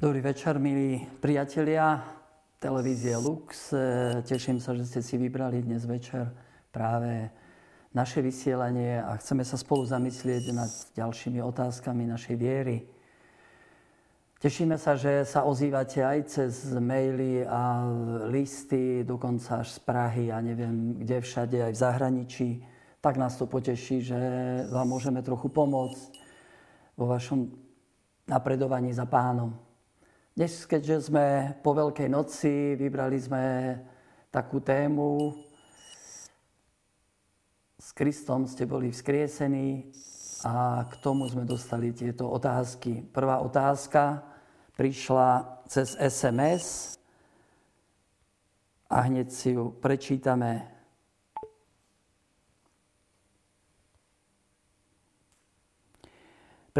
Dobrý večer, milí priatelia televízie Lux. E, teším sa, že ste si vybrali dnes večer práve naše vysielanie a chceme sa spolu zamyslieť nad ďalšími otázkami našej viery. Tešíme sa, že sa ozývate aj cez maily a listy, dokonca až z Prahy a neviem kde všade, aj v zahraničí. Tak nás to poteší, že vám môžeme trochu pomôcť vo vašom napredovaní za pánom. Dnes, keďže sme po Veľkej noci, vybrali sme takú tému S Kristom ste boli vzkriesení a k tomu sme dostali tieto otázky. Prvá otázka prišla cez SMS a hneď si ju prečítame.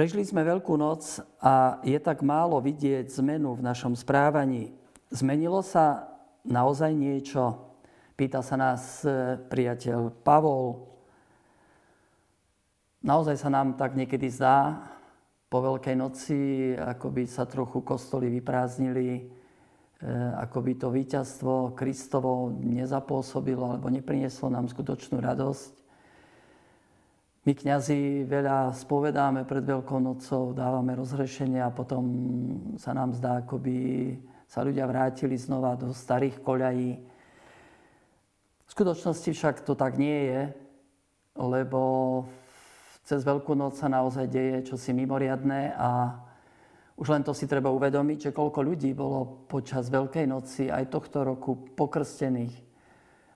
Prežili sme Veľkú noc a je tak málo vidieť zmenu v našom správaní. Zmenilo sa naozaj niečo? Pýta sa nás e, priateľ Pavol. Naozaj sa nám tak niekedy zdá, po Veľkej noci, ako by sa trochu kostoly vyprázdnili, e, ako by to víťazstvo Kristovo nezapôsobilo alebo neprinieslo nám skutočnú radosť. My kňazi veľa spovedáme pred Veľkou nocou, dávame rozhrešenie a potom sa nám zdá, ako by sa ľudia vrátili znova do starých koľají. V skutočnosti však to tak nie je, lebo cez Veľkú noc sa naozaj deje čosi mimoriadné a už len to si treba uvedomiť, že koľko ľudí bolo počas Veľkej noci aj tohto roku pokrstených.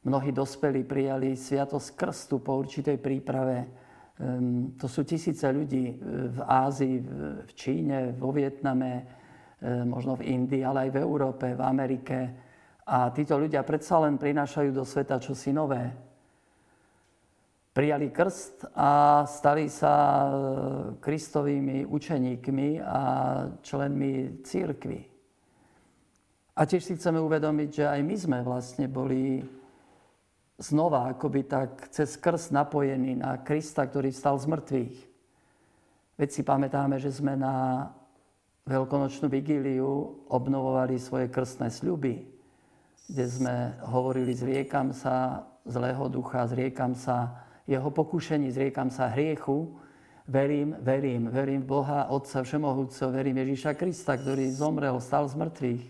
Mnohí dospelí prijali sviatosť krstu po určitej príprave to sú tisíce ľudí e, v Ázii, v Číne, vo Vietname, e, možno v Indii, ale aj v Európe, v Amerike. A títo ľudia predsa len prinášajú do sveta čosi nové. Prijali krst a stali sa e, kristovými učeníkmi a členmi církvy. A tiež si chceme uvedomiť, že aj my sme vlastne boli znova akoby tak cez krst napojený na Krista, ktorý stal z mŕtvych. Veď si pamätáme, že sme na veľkonočnú vigíliu obnovovali svoje krstné sľuby, kde sme hovorili, zriekam sa zlého ducha, zriekam sa jeho pokušení, zriekam sa hriechu, verím, verím, verím v Boha, Otca Všemohúceho, verím Ježíša Krista, ktorý zomrel, stal z mŕtvych.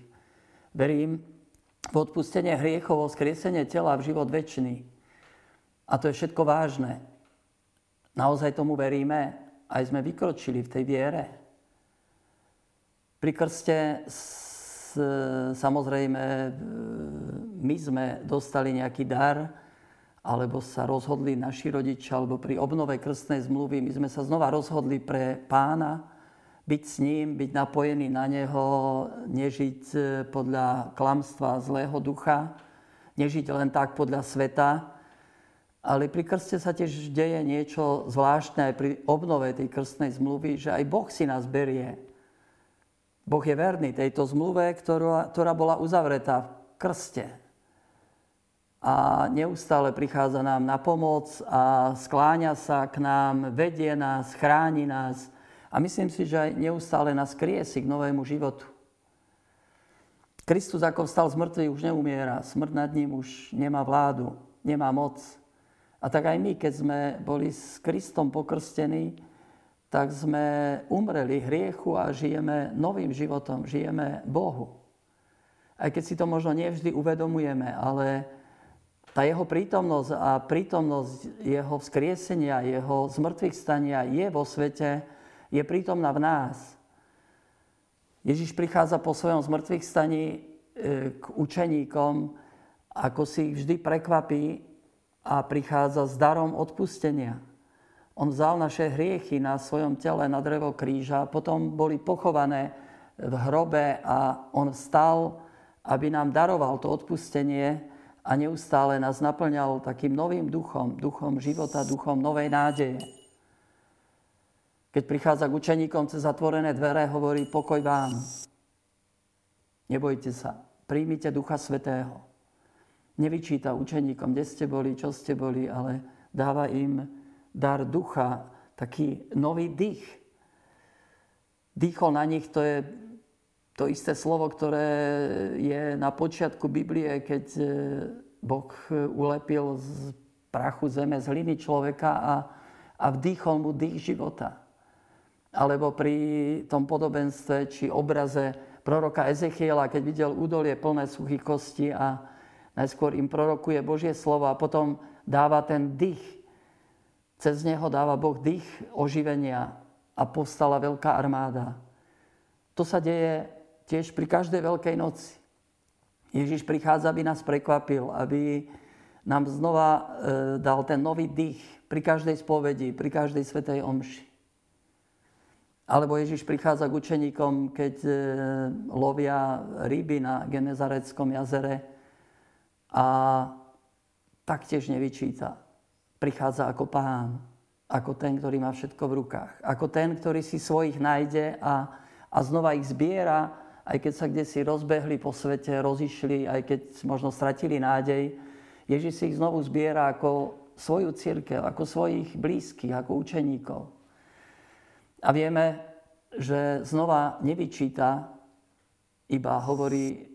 Verím v odpustenie hriechov, skriesenie tela v život väčší. A to je všetko vážne. Naozaj tomu veríme, aj sme vykročili v tej viere. Pri krste samozrejme my sme dostali nejaký dar, alebo sa rozhodli naši rodičia, alebo pri obnove krstnej zmluvy, my sme sa znova rozhodli pre pána, byť s ním, byť napojený na neho, nežiť e, podľa klamstva zlého ducha, nežiť len tak podľa sveta. Ale pri krste sa tiež deje niečo zvláštne aj pri obnove tej krstnej zmluvy, že aj Boh si nás berie. Boh je verný tejto zmluve, ktorá, ktorá bola uzavretá v krste. A neustále prichádza nám na pomoc a skláňa sa k nám, vedie nás, chráni nás, a myslím si, že aj neustále nás kriesi k novému životu. Kristus, ako vstal z mŕtvych, už neumiera. Smrť nad ním už nemá vládu, nemá moc. A tak aj my, keď sme boli s Kristom pokrstení, tak sme umreli hriechu a žijeme novým životom, žijeme Bohu. Aj keď si to možno nevždy uvedomujeme, ale tá jeho prítomnosť a prítomnosť jeho vzkriesenia, jeho zmrtvých stania je vo svete je prítomná v nás. Ježiš prichádza po svojom zmrtvých staní e, k učeníkom, ako si ich vždy prekvapí a prichádza s darom odpustenia. On vzal naše hriechy na svojom tele na drevo kríža, potom boli pochované v hrobe a on vstal, aby nám daroval to odpustenie a neustále nás naplňal takým novým duchom, duchom života, duchom novej nádeje. Keď prichádza k učeníkom cez zatvorené dvere, hovorí pokoj vám. Nebojte sa, príjmite Ducha Svetého. Nevyčíta učeníkom, kde ste boli, čo ste boli, ale dáva im dar ducha, taký nový dých. Dýchol na nich, to je to isté slovo, ktoré je na počiatku Biblie, keď e, Boh ulepil z prachu zeme, z hliny človeka a, a vdýchol mu dých života. Alebo pri tom podobenstve či obraze proroka Ezechiela, keď videl údolie plné suchých kostí a najskôr im prorokuje Božie slovo a potom dáva ten dých. Cez neho dáva Boh dých oživenia a povstala veľká armáda. To sa deje tiež pri každej veľkej noci. Ježiš prichádza, aby nás prekvapil, aby nám znova e, dal ten nový dých pri každej spovedi, pri každej svetej omši. Alebo Ježiš prichádza k učeníkom, keď e, lovia ryby na Genezareckom jazere a taktiež nevyčíta. Prichádza ako pán, ako ten, ktorý má všetko v rukách. Ako ten, ktorý si svojich nájde a, a znova ich zbiera aj keď sa kde si rozbehli po svete, rozišli, aj keď možno stratili nádej, Ježiš si ich znovu zbiera ako svoju církev, ako svojich blízkych, ako učeníkov. A vieme, že znova nevyčíta, iba hovorí,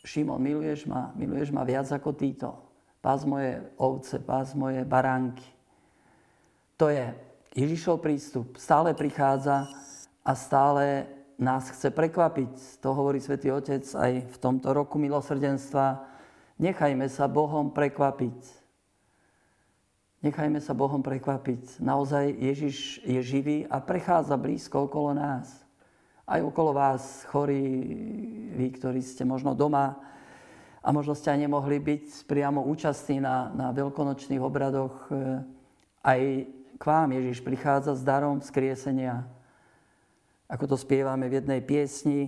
Šimon, miluješ ma, miluješ ma viac ako títo. Pás moje ovce, pás moje baránky. To je Ježišov prístup. Stále prichádza a stále nás chce prekvapiť. To hovorí svätý Otec aj v tomto roku milosrdenstva. Nechajme sa Bohom prekvapiť. Nechajme sa Bohom prekvapiť. Naozaj Ježiš je živý a prechádza blízko okolo nás. Aj okolo vás, chorí, vy, ktorí ste možno doma a možno ste aj nemohli byť priamo účastní na, na veľkonočných obradoch. Aj k vám Ježiš prichádza s darom skriesenia ako to spievame v jednej piesni,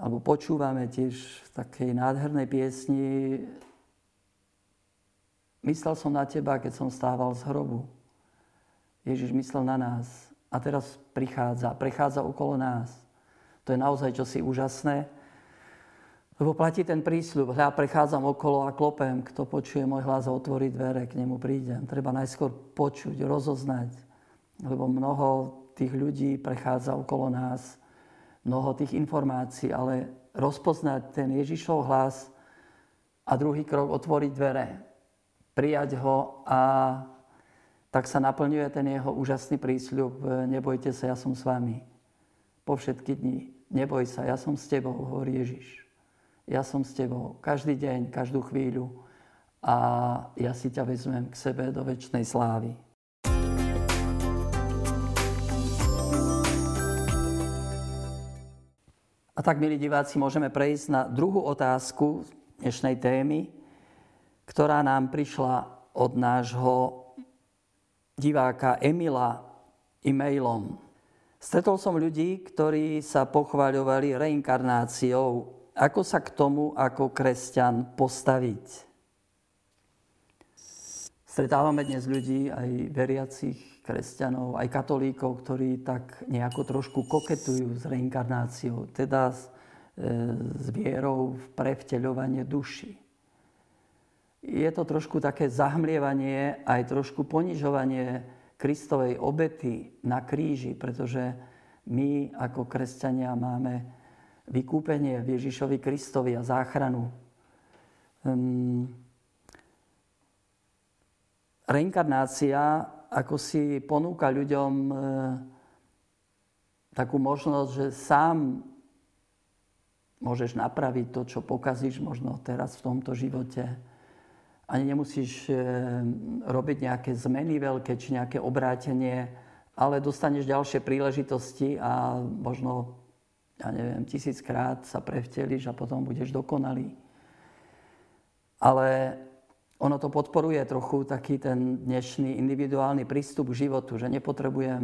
alebo počúvame tiež v takej nádhernej piesni. Myslel som na teba, keď som stával z hrobu. Ježiš myslel na nás a teraz prichádza, prechádza okolo nás. To je naozaj čosi úžasné, lebo platí ten prísľub. Hľa, prechádzam okolo a klopem. Kto počuje môj hlas a otvorí dvere, k nemu prídem. Treba najskôr počuť, rozoznať. Lebo mnoho tých ľudí prechádza okolo nás, mnoho tých informácií, ale rozpoznať ten Ježišov hlas a druhý krok otvoriť dvere, prijať ho a tak sa naplňuje ten jeho úžasný prísľub. Nebojte sa, ja som s vami po všetky dni. Neboj sa, ja som s tebou, hovorí Ježiš. Ja som s tebou každý deň, každú chvíľu a ja si ťa vezmem k sebe do väčšnej slávy. A tak, milí diváci, môžeme prejsť na druhú otázku dnešnej témy, ktorá nám prišla od nášho diváka Emila e-mailom. Stretol som ľudí, ktorí sa pochváľovali reinkarnáciou. Ako sa k tomu ako kresťan postaviť? Stretávame dnes ľudí, aj veriacich, kresťanov, aj katolíkov, ktorí tak nejako trošku koketujú s reinkarnáciou, teda s, e, s vierou v prevteľovanie duši. Je to trošku také zahmlievanie, aj trošku ponižovanie Kristovej obety na kríži, pretože my ako kresťania máme vykúpenie v Ježišovi Kristovi a záchranu. Um, reinkarnácia ako si ponúka ľuďom e, takú možnosť, že sám môžeš napraviť to, čo pokazíš možno teraz v tomto živote. Ani nemusíš e, robiť nejaké zmeny veľké, či nejaké obrátenie, ale dostaneš ďalšie príležitosti a možno, ja neviem, tisíckrát sa prevteliš a potom budeš dokonalý. Ale ono to podporuje trochu taký ten dnešný individuálny prístup k životu, že nepotrebujem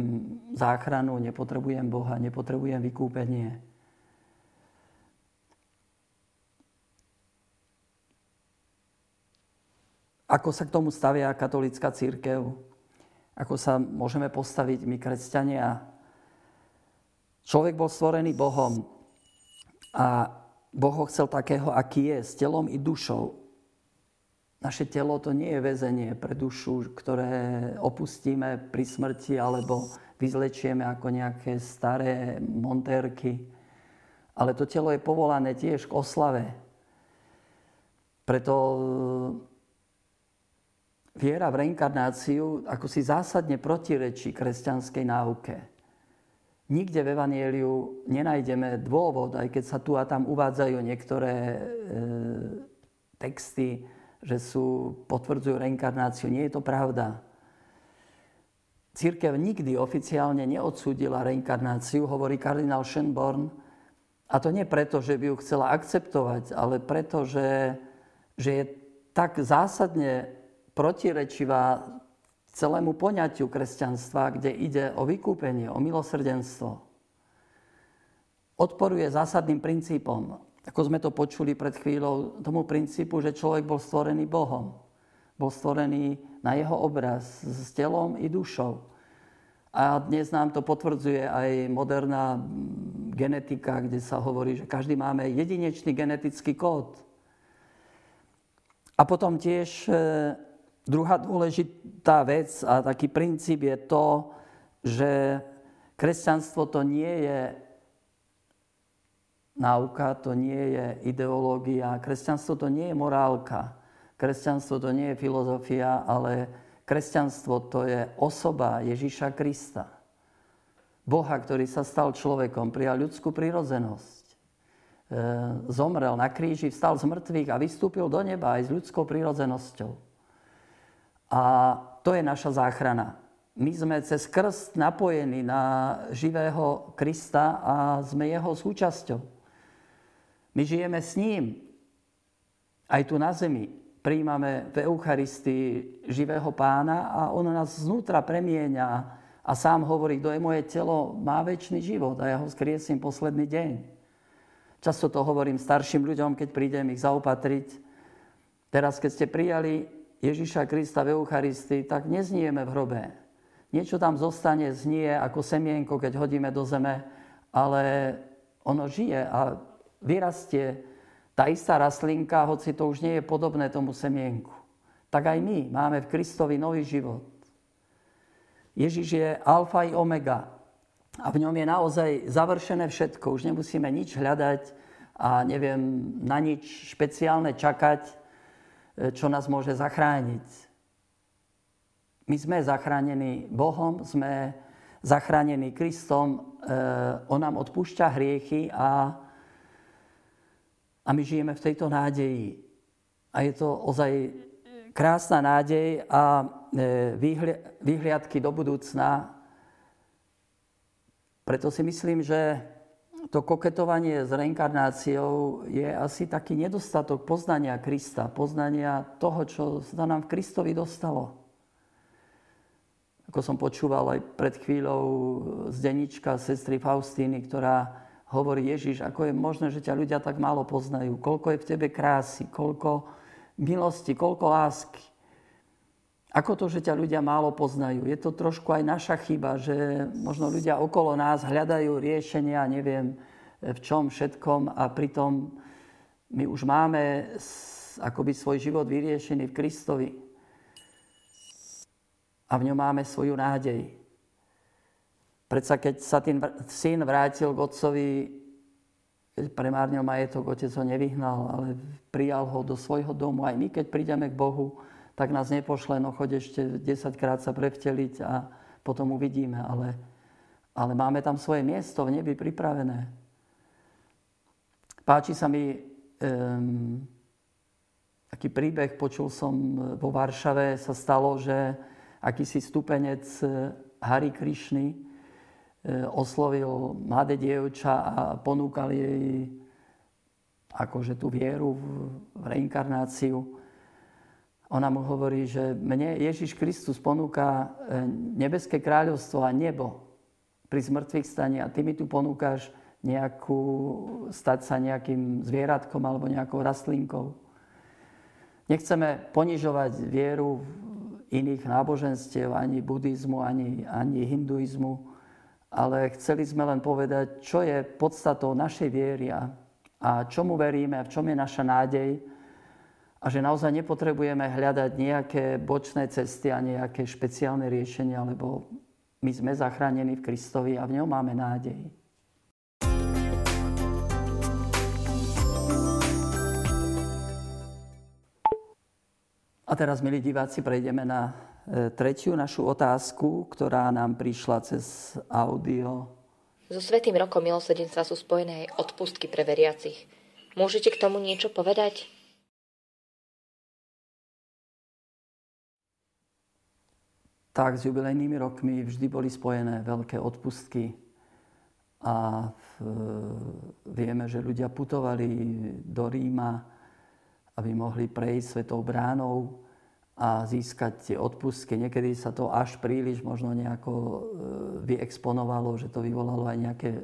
záchranu, nepotrebujem Boha, nepotrebujem vykúpenie. Ako sa k tomu stavia katolická církev? Ako sa môžeme postaviť my, kresťania? Človek bol stvorený Bohom a Boh ho chcel takého, aký je, s telom i dušou. Naše telo to nie je väzenie pre dušu, ktoré opustíme pri smrti alebo vyzlečieme ako nejaké staré montérky Ale to telo je povolané tiež k oslave. Preto viera v reinkarnáciu ako si zásadne protirečí kresťanskej náuke. Nikde v Evangeliu nenájdeme dôvod, aj keď sa tu a tam uvádzajú niektoré e, texty, že sú, potvrdzujú reinkarnáciu. Nie je to pravda. Církev nikdy oficiálne neodsúdila reinkarnáciu, hovorí kardinál Schönborn. A to nie preto, že by ju chcela akceptovať, ale preto, že, že je tak zásadne protirečivá celému poňatiu kresťanstva, kde ide o vykúpenie, o milosrdenstvo. Odporuje zásadným princípom, ako sme to počuli pred chvíľou, tomu princípu, že človek bol stvorený Bohom. Bol stvorený na jeho obraz s telom i dušou. A dnes nám to potvrdzuje aj moderná genetika, kde sa hovorí, že každý máme jedinečný genetický kód. A potom tiež e, Druhá dôležitá vec a taký princíp je to, že kresťanstvo to nie je náuka, to nie je ideológia, kresťanstvo to nie je morálka, kresťanstvo to nie je filozofia, ale kresťanstvo to je osoba Ježíša Krista. Boha, ktorý sa stal človekom, prijal ľudskú prírodzenosť. E, zomrel na kríži, vstal z mŕtvych a vystúpil do neba aj s ľudskou prírodzenosťou. A to je naša záchrana. My sme cez krst napojení na živého Krista a sme jeho súčasťou. My žijeme s ním. Aj tu na zemi príjmame v Eucharistii živého pána a on nás znútra premieňa a sám hovorí, kto je moje telo, má väčší život a ja ho skriesím posledný deň. Často to hovorím starším ľuďom, keď prídem ich zaopatriť. Teraz, keď ste prijali Ježiša Krista v Eucharistii, tak neznieme v hrobe. Niečo tam zostane, znie ako semienko, keď hodíme do zeme, ale ono žije a vyrastie tá istá rastlinka, hoci to už nie je podobné tomu semienku. Tak aj my máme v Kristovi nový život. Ježiš je alfa i omega a v ňom je naozaj završené všetko. Už nemusíme nič hľadať a neviem na nič špeciálne čakať, čo nás môže zachrániť. My sme zachránení Bohom, sme zachránení Kristom, e, On nám odpúšťa hriechy a, a my žijeme v tejto nádeji. A je to ozaj krásna nádej a e, vyhliadky do budúcna. Preto si myslím, že to koketovanie s reinkarnáciou je asi taký nedostatok poznania Krista, poznania toho, čo sa nám v Kristovi dostalo. Ako som počúval aj pred chvíľou z denička sestry Faustíny, ktorá hovorí Ježiš, ako je možné, že ťa ľudia tak málo poznajú, koľko je v tebe krásy, koľko milosti, koľko lásky. Ako to, že ťa ľudia málo poznajú? Je to trošku aj naša chyba, že možno ľudia okolo nás hľadajú riešenia, neviem v čom všetkom a pritom my už máme akoby svoj život vyriešený v Kristovi. A v ňom máme svoju nádej. Predsa keď sa ten syn vrátil k otcovi, keď premárnil majetok, otec ho nevyhnal, ale prijal ho do svojho domu. Aj my, keď prídeme k Bohu, tak nás nepošle, no choď ešte 10 krát sa prevteliť a potom uvidíme. Ale, ale máme tam svoje miesto v nebi pripravené. Páči sa mi um, taký príbeh, počul som vo Varšave, sa stalo, že akýsi stupenec Hari Krišny e, oslovil mladé dievča a ponúkal jej akože tú vieru v reinkarnáciu. Ona mu hovorí, že mne Ježiš Kristus ponúka e, nebeské kráľovstvo a nebo pri zmrtvých stane a ty mi tu ponúkaš nejakú, stať sa nejakým zvieratkom alebo nejakou rastlinkou. Nechceme ponižovať vieru iných náboženstiev, ani buddhizmu, ani, ani hinduizmu, ale chceli sme len povedať, čo je podstatou našej viery a, a čomu veríme a v čom je naša nádej a že naozaj nepotrebujeme hľadať nejaké bočné cesty a nejaké špeciálne riešenia, lebo my sme zachránení v Kristovi a v ňom máme nádej. A teraz, milí diváci, prejdeme na e, tretiu našu otázku, ktorá nám prišla cez audio. So Svetým rokom milosrdenstva sú spojené aj odpustky pre veriacich. Môžete k tomu niečo povedať? Tak, s jubilejnými rokmi vždy boli spojené veľké odpustky. A vieme, že ľudia putovali do Ríma, aby mohli prejsť svetou bránou a získať tie odpustky. Niekedy sa to až príliš možno nejako e, vyexponovalo, že to vyvolalo aj nejaké e,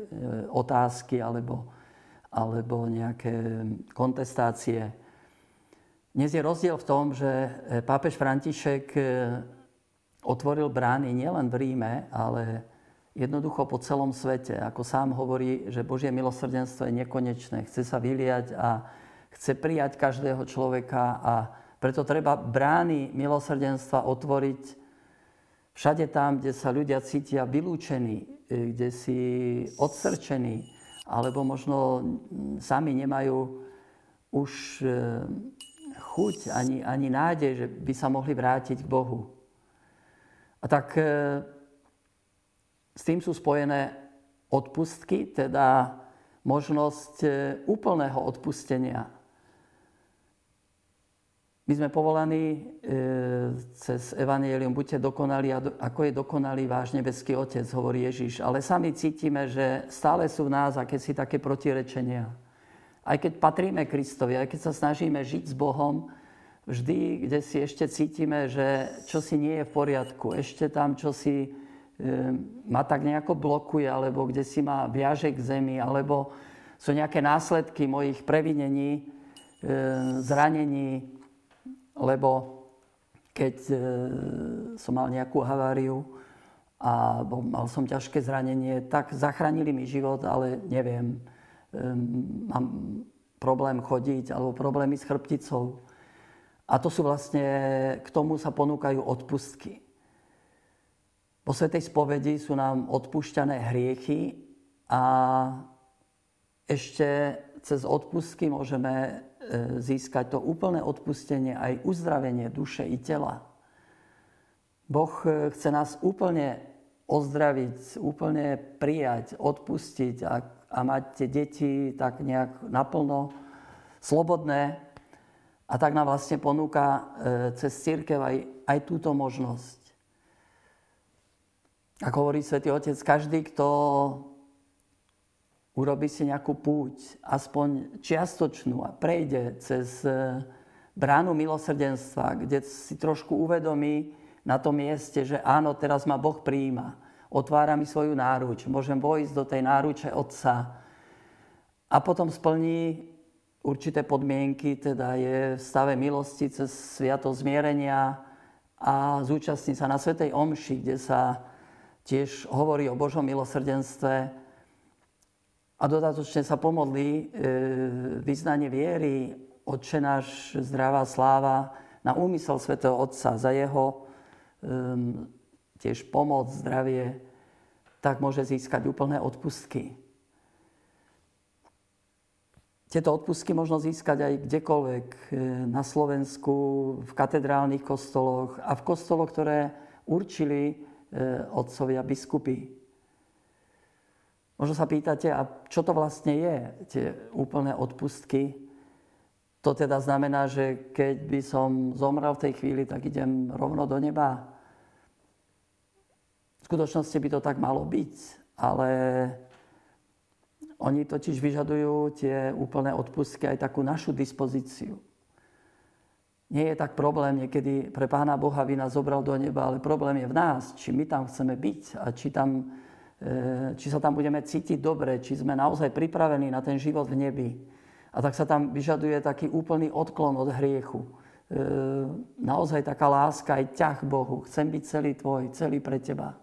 otázky alebo, alebo nejaké kontestácie. Dnes je rozdiel v tom, že e, pápež František otvoril brány nielen v Ríme, ale jednoducho po celom svete. Ako sám hovorí, že Božie milosrdenstvo je nekonečné. Chce sa vyliať a chce prijať každého človeka a preto treba brány milosrdenstva otvoriť všade tam, kde sa ľudia cítia vylúčení, e, kde si odsrčení, alebo možno sami nemajú už e, chuť ani, ani nádej, že by sa mohli vrátiť k Bohu. A tak e, s tým sú spojené odpustky, teda možnosť úplného odpustenia my sme povolaní e, cez Evangelium, buďte dokonalí, ako je dokonalý váš nebeský Otec, hovorí Ježiš. Ale sami cítime, že stále sú v nás akési také protirečenia. Aj keď patríme Kristovi, aj keď sa snažíme žiť s Bohom, vždy, kde si ešte cítime, že čo si nie je v poriadku, ešte tam čo si e, ma tak nejako blokuje, alebo kde si ma viaže k zemi, alebo sú nejaké následky mojich previnení, e, zranení, lebo keď e, som mal nejakú haváriu a mal som ťažké zranenie, tak zachránili mi život, ale neviem, e, mám problém chodiť alebo problémy s chrbticou. A to sú vlastne, k tomu sa ponúkajú odpustky. Po Svetej spovedi sú nám odpúšťané hriechy a ešte cez odpustky môžeme E, získať to úplné odpustenie, aj uzdravenie duše i tela. Boh e, chce nás úplne ozdraviť, úplne prijať, odpustiť a, a mať tie deti tak nejak naplno slobodné. A tak nám vlastne ponúka e, cez církev aj, aj túto možnosť. Ako hovorí svätý Otec, každý, kto urobí si nejakú púť, aspoň čiastočnú a prejde cez e, bránu milosrdenstva, kde si trošku uvedomí na tom mieste, že áno, teraz ma Boh príjima. Otvára mi svoju náruč, môžem vojsť do tej náruče Otca. A potom splní určité podmienky, teda je v stave milosti cez sviato zmierenia a zúčastní sa na Svetej Omši, kde sa tiež hovorí o Božom milosrdenstve a dodatočne sa pomodlí e, vyznanie viery, Otče náš, zdravá sláva, na úmysel svätého Otca, za jeho um, tiež pomoc, zdravie, tak môže získať úplné odpustky. Tieto odpustky možno získať aj kdekoľvek e, na Slovensku, v katedrálnych kostoloch a v kostoloch, ktoré určili e, otcovia biskupy. Možno sa pýtate, a čo to vlastne je, tie úplné odpustky? To teda znamená, že keď by som zomrel v tej chvíli, tak idem rovno do neba. V skutočnosti by to tak malo byť, ale oni totiž vyžadujú tie úplné odpustky aj takú našu dispozíciu. Nie je tak problém niekedy pre Pána Boha, by nás zobral do neba, ale problém je v nás, či my tam chceme byť a či tam E, či sa tam budeme cítiť dobre, či sme naozaj pripravení na ten život v nebi. A tak sa tam vyžaduje taký úplný odklon od hriechu. E, naozaj taká láska, aj ťah Bohu. Chcem byť celý tvoj, celý pre teba.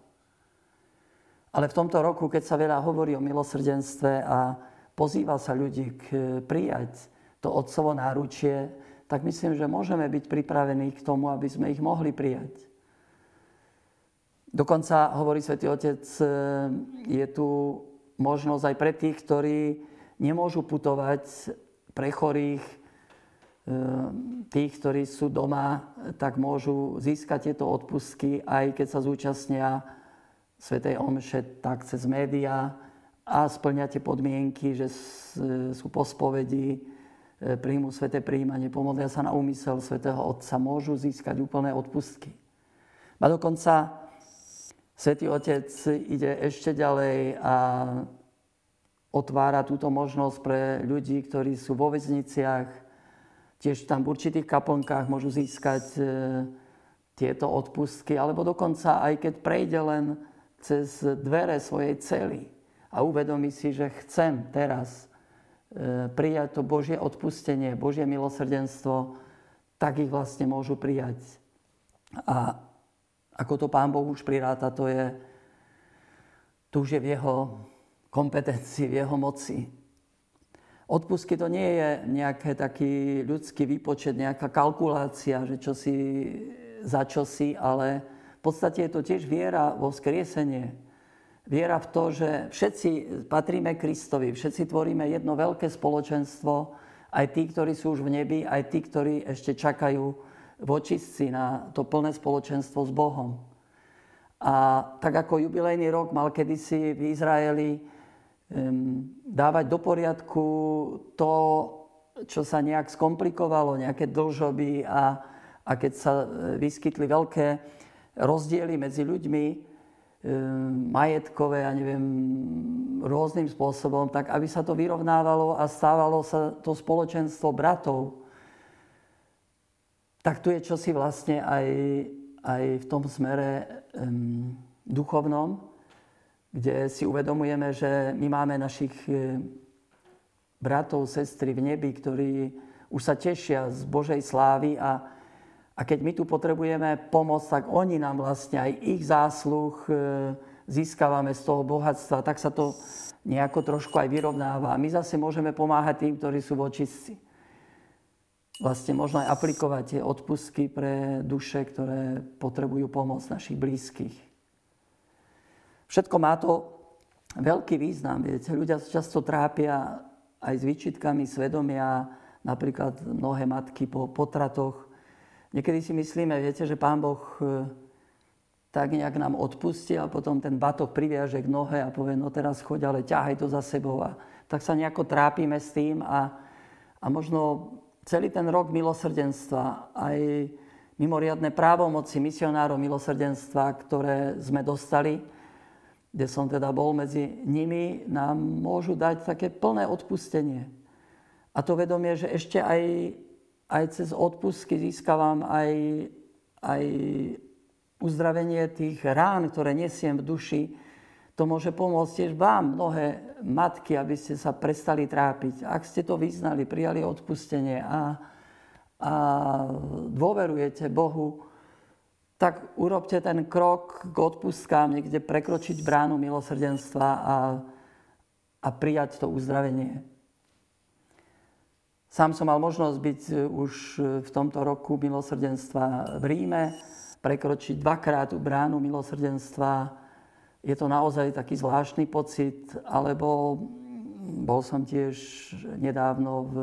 Ale v tomto roku, keď sa veľa hovorí o milosrdenstve a pozýva sa ľudí k prijať to otcovo náručie, tak myslím, že môžeme byť pripravení k tomu, aby sme ich mohli prijať. Dokonca, hovorí svätý Otec, e, je tu možnosť aj pre tých, ktorí nemôžu putovať pre chorých tých, ktorí sú doma, tak môžu získať tieto odpustky, aj keď sa zúčastnia Svetej Omše tak cez médiá a splňa tie podmienky, že sú po spovedi, e, príjmu sveté príjmanie, pomodlia sa na úmysel svätého Otca, môžu získať úplné odpustky. A dokonca Svetý Otec ide ešte ďalej a otvára túto možnosť pre ľudí, ktorí sú vo väzniciach, tiež tam v určitých kaplnkách môžu získať e, tieto odpustky, alebo dokonca aj keď prejde len cez dvere svojej cely a uvedomí si, že chcem teraz e, prijať to Božie odpustenie, Božie milosrdenstvo, tak ich vlastne môžu prijať. A ako to Pán Boh už priráta, to je, to už je v jeho kompetencii, v jeho moci. Odpustky to nie je nejaký taký ľudský výpočet, nejaká kalkulácia, že čo si za čo si, ale podstate je to tiež viera vo vzkriesenie. Viera v to, že všetci patríme Kristovi, všetci tvoríme jedno veľké spoločenstvo, aj tí, ktorí sú už v nebi, aj tí, ktorí ešte čakajú v očistci na to plné spoločenstvo s Bohom. A tak ako jubilejný rok mal kedysi v Izraeli dávať do poriadku to, čo sa nejak skomplikovalo, nejaké dlžoby a, a keď sa e, vyskytli veľké rozdiely medzi ľuďmi, majetkové, ja neviem, rôznym spôsobom, tak aby sa to vyrovnávalo a stávalo sa to spoločenstvo bratov, tak tu je čosi vlastne aj, aj v tom smere um, duchovnom, kde si uvedomujeme, že my máme našich e, bratov, sestry v nebi, ktorí už sa tešia z Božej slávy a, a keď my tu potrebujeme pomoc, tak oni nám vlastne aj ich zásluh e, získavame z toho bohatstva, tak sa to nejako trošku aj vyrovnáva. My zase môžeme pomáhať tým, ktorí sú v očistci. Vlastne možno aj aplikovať tie odpustky pre duše, ktoré potrebujú pomoc našich blízkych. Všetko má to veľký význam. Viete, ľudia často trápia aj s výčitkami svedomia, napríklad mnohé matky po potratoch. Niekedy si myslíme, viete, že Pán Boh e, tak nejak nám odpustí a potom ten batok priviaže k nohe a povie, no teraz choď, ale ťahaj to za sebou. A tak sa nejako trápime s tým a, a možno celý ten rok milosrdenstva, aj mimoriadne právomoci misionárov milosrdenstva, ktoré sme dostali, kde som teda bol medzi nimi, nám môžu dať také plné odpustenie. A to vedomie, že ešte aj, aj cez odpustky získavam aj, aj uzdravenie tých rán, ktoré nesiem v duši, to môže pomôcť tiež vám, mnohé matky, aby ste sa prestali trápiť. Ak ste to vyznali, prijali odpustenie a, a dôverujete Bohu, tak urobte ten krok k odpustkám, niekde prekročiť bránu milosrdenstva a, a prijať to uzdravenie. Sám som mal možnosť byť už v tomto roku milosrdenstva v Ríme, prekročiť dvakrát bránu milosrdenstva. Je to naozaj taký zvláštny pocit, alebo bol som tiež nedávno v,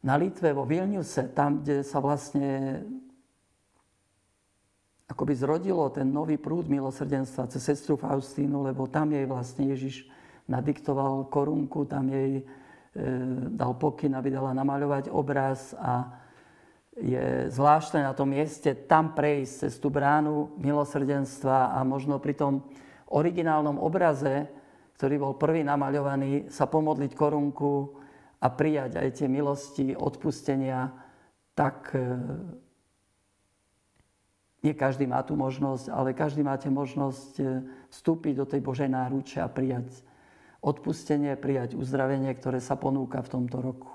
na Litve, vo Vilniuse, tam, kde sa vlastne akoby zrodilo ten nový prúd milosrdenstva cez sestru Faustínu, lebo tam jej vlastne Ježiš nadiktoval korunku, tam jej e, dal pokyn, aby dala namaľovať obraz a je zvláštne na tom mieste tam prejsť cez tú bránu milosrdenstva a možno pri tom originálnom obraze, ktorý bol prvý namaľovaný, sa pomodliť korunku a prijať aj tie milosti, odpustenia, tak e, nie každý má tú možnosť, ale každý máte možnosť e, vstúpiť do tej Božej náruče a prijať odpustenie, prijať uzdravenie, ktoré sa ponúka v tomto roku.